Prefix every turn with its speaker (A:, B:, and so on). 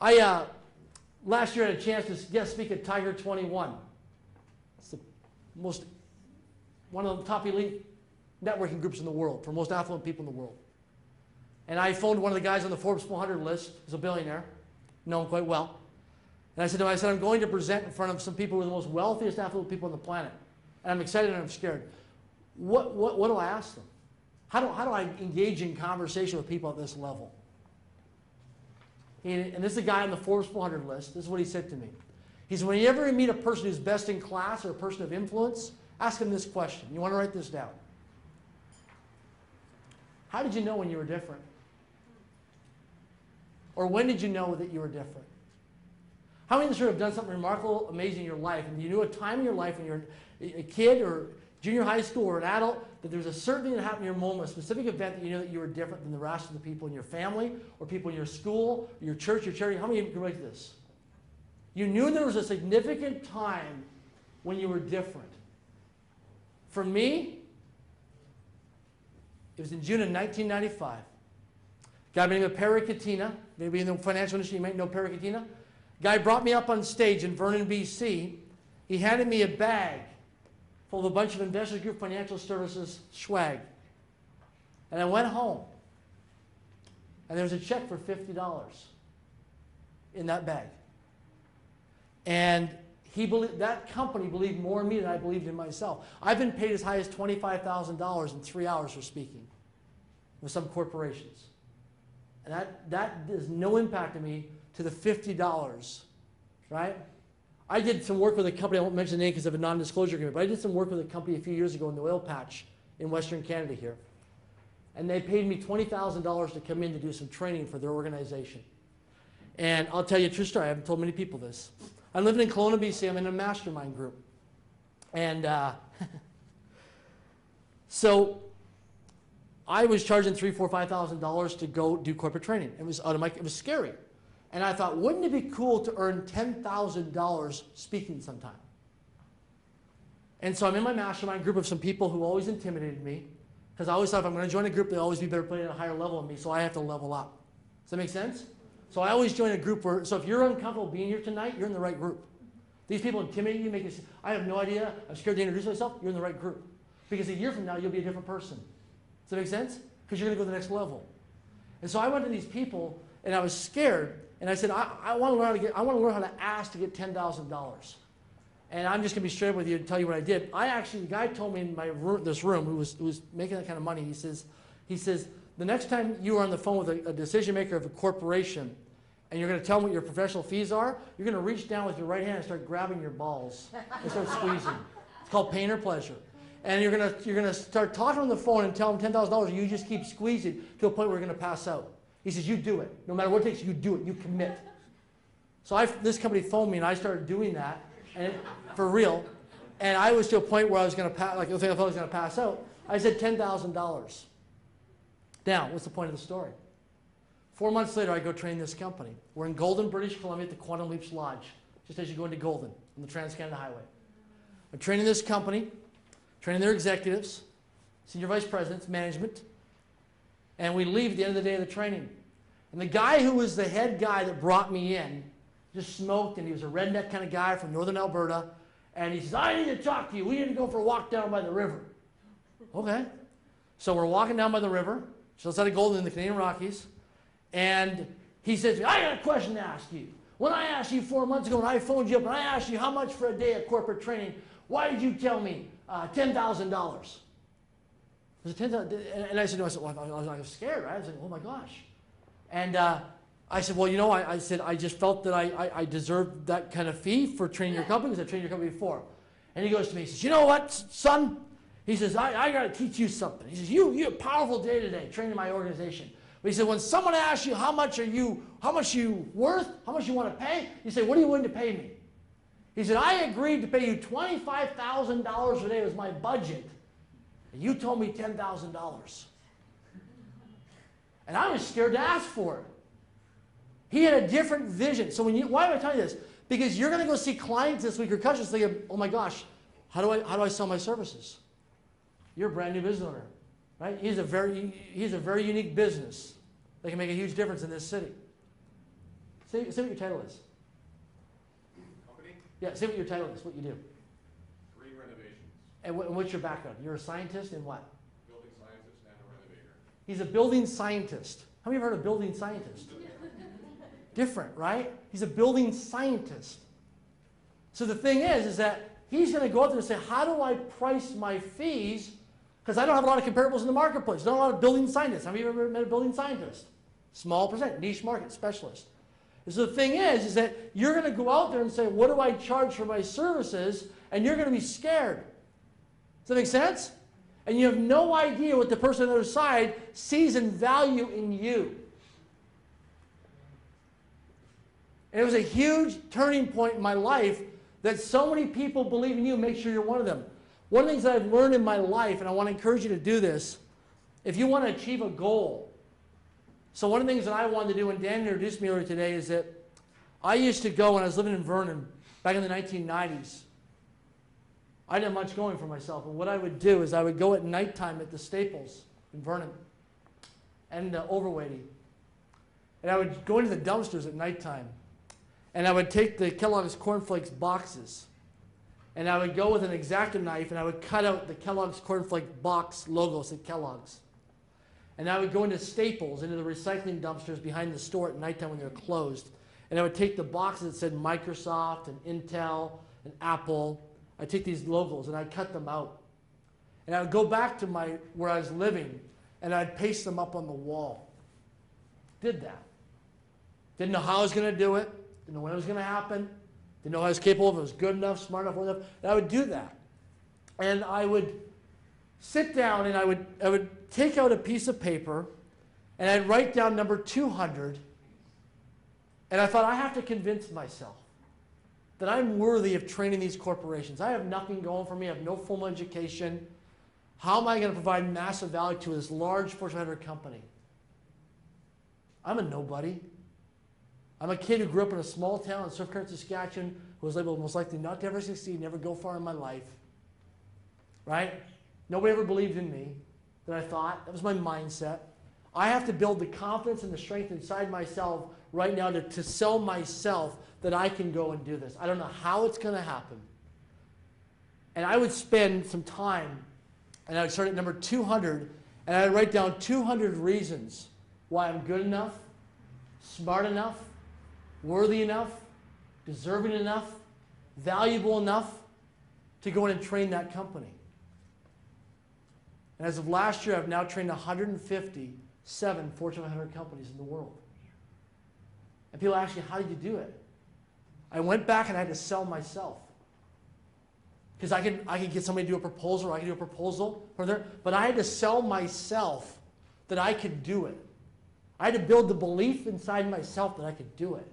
A: I uh, last year had a chance to guest speak at Tiger 21. It's the most one of the top elite networking groups in the world for most affluent people in the world. And I phoned one of the guys on the Forbes 400 list, who's a billionaire, know him quite well. And I said to him, I said, I'm going to present in front of some people who are the most wealthiest affluent people on the planet. And I'm excited and I'm scared. What, what, what do I ask them? How do, how do I engage in conversation with people at this level? And this is a guy on the Forbes 400 list. This is what he said to me. He said, whenever you ever meet a person who's best in class or a person of influence, ask him this question. You want to write this down. How did you know when you were different? Or when did you know that you were different? How many of you have done something remarkable, amazing in your life, and you knew a time in your life when you're a kid or junior high school or an adult that there's a certain thing that happened in your moment, a specific event that you know that you were different than the rest of the people in your family or people in your school, your church, your charity? How many of you can relate to this? You knew there was a significant time when you were different. For me, it was in June of 1995. Guy by the name of Perry Catena, maybe in the financial industry you might know Perry Catena. Guy brought me up on stage in Vernon, BC. He handed me a bag full of a bunch of Investors Group Financial Services swag. And I went home, and there was a check for $50 in that bag. And he believed, that company believed more in me than I believed in myself. I've been paid as high as $25,000 in three hours for speaking with some corporations. And that, that has no impact on me to the $50, right? I did some work with a company, I won't mention the name because of a non-disclosure agreement, but I did some work with a company a few years ago in the oil patch in Western Canada here. And they paid me $20,000 to come in to do some training for their organization. And I'll tell you a true story, I haven't told many people this. I'm living in Kelowna, BC, I'm in a mastermind group. And uh, so I was charging three, four, five thousand dollars to go do corporate training. It was out of my, it was scary. And I thought, wouldn't it be cool to earn $10,000 speaking sometime? And so I'm in my mastermind group of some people who always intimidated me. Because I always thought if I'm going to join a group, they'll always be better playing at a higher level than me, so I have to level up. Does that make sense? So I always join a group where, so if you're uncomfortable being here tonight, you're in the right group. These people intimidate you, make you, I have no idea, I'm scared to introduce myself, you're in the right group. Because a year from now, you'll be a different person. Does that make sense? Because you're going to go to the next level. And so I went to these people, and I was scared, and I said, I, I want to learn how to get, I want to learn how to ask to get $10,000. And I'm just going to be straight with you and tell you what I did. I actually, the guy told me in my room, this room who was, who was making that kind of money, he says, he says, the next time you are on the phone with a, a decision maker of a corporation and you're going to tell them what your professional fees are, you're going to reach down with your right hand and start grabbing your balls and start squeezing. It's called pain or pleasure. And you're going to, you're going to start talking on the phone and tell them $10,000, and you just keep squeezing to a point where you're going to pass out. He says, you do it. No matter what it takes, you do it. You commit. So I, this company phoned me, and I started doing that, and for real. And I was to a point where I was going to pass, like I thought I was going to pass out. I said $10,000. Now, what's the point of the story? Four months later, I go train this company. We're in Golden, British Columbia at the Quantum Leaps Lodge, just as you go into Golden on the Trans-Canada Highway. I'm training this company, training their executives, senior vice presidents, management, and we leave at the end of the day of the training. And the guy who was the head guy that brought me in just smoked, and he was a redneck kind of guy from northern Alberta. And he says, I need to talk to you. We need to go for a walk down by the river. Okay. So we're walking down by the river, just outside of Golden in the Canadian Rockies. And he says, I got a question to ask you. When I asked you four months ago, when I phoned you up and I asked you how much for a day of corporate training, why did you tell me uh, $10,000? Was it 10,000? And I said, no, I said, well, I was scared, right? I was like, oh my gosh. And uh, I said, well, you know, I, I, said, I just felt that I, I, I, deserved that kind of fee for training your company because I trained your company before. And he goes to me, he says, you know what, son? He says, I, I got to teach you something. He says, you, you have a powerful day today training my organization. But he said, when someone asks you how much are you, how much you worth, how much you want to pay, you say, what are you willing to pay me? He said, I agreed to pay you $25,000 a day was my budget you told me $10,000. And I was scared to ask for it. He had a different vision. So when you, why am I telling you this? Because you're going to go see clients this week or customers thinking, oh my gosh, how do I, how do I sell my services? You're a brand new business owner, right? He's a very, he's a very unique business that can make a huge difference in this city. Say, say what your title is.
B: Company,
A: Yeah, say what your title is, what you do.
B: Green renovations,
A: And, what, what's your background? You're a scientist in what?
B: building scientist and a renovator.
A: He's a building scientist. How many of you heard of building scientist? Different, right? He's a building scientist. So the thing is, is that he's going to go out there and say, how do I price my fees? Because I don't have a lot of comparables in the marketplace. Not a lot of building scientists. Have you ever met a building scientist? Small percent, niche market specialist. And so the thing is, is that you're going to go out there and say, what do I charge for my services? And you're going to be scared. Does that make sense? And you have no idea what the person on the other side sees in value in you. And it was a huge turning point in my life that so many people believe in you. Make sure you're one of them. One of the things that I've learned in my life, and I want to encourage you to do this, if you want to achieve a goal. So, one of the things that I wanted to do, and Dan introduced me earlier today, is that I used to go when I was living in Vernon back in the 1990s. I didn't have much going for myself. And what I would do is I would go at nighttime at the Staples in Vernon and uh, Overwaitea. And I would go into the dumpsters at nighttime. And I would take the Kellogg's Cornflakes boxes. And I would go with an X-Acto knife and I would cut out the Kellogg's Cornflake box logos at Kellogg's. And I would go into Staples, into the recycling dumpsters behind the store at nighttime when they were closed. And I would take the boxes that said Microsoft and Intel and Apple. I'd take these logos and I'd cut them out. And I would go back to my where I was living and I'd paste them up on the wall. Did that. Didn't know how I was going to do it. Didn't know when it was going to happen. Didn't know I was capable of it was good enough, smart enough, enough. And I would do that. And I would sit down and I would, I would take out a piece of paper and I'd write down number 200. And I thought, I have to convince myself that I'm worthy of training these corporations. I have nothing going for me, I have no formal education. How am I going to provide massive value to this large Fortune 100 company? I'm a nobody. I'm a kid who grew up in a small town in Swift Current, Saskatchewan, who was labeled most likely not to ever succeed, never go far in my life. Right? Nobody ever believed in me that I thought. That was my mindset. I have to build the confidence and the strength inside myself right now to, to sell myself that I can go and do this. I don't know how it's going to happen. And I would spend some time, and I would start at number 200, and I would write down 200 reasons why I'm good enough, smart enough, worthy enough, deserving enough, valuable enough to go in and train that company. And as of last year, I've now trained 157 Fortune 100 companies in the world. And people ask me, how did you do it? I went back and I had to sell myself. Because I could, I could get somebody to do a proposal, or I could do a proposal for there, but I had to sell myself that I could do it. I had to build the belief inside myself that I could do it.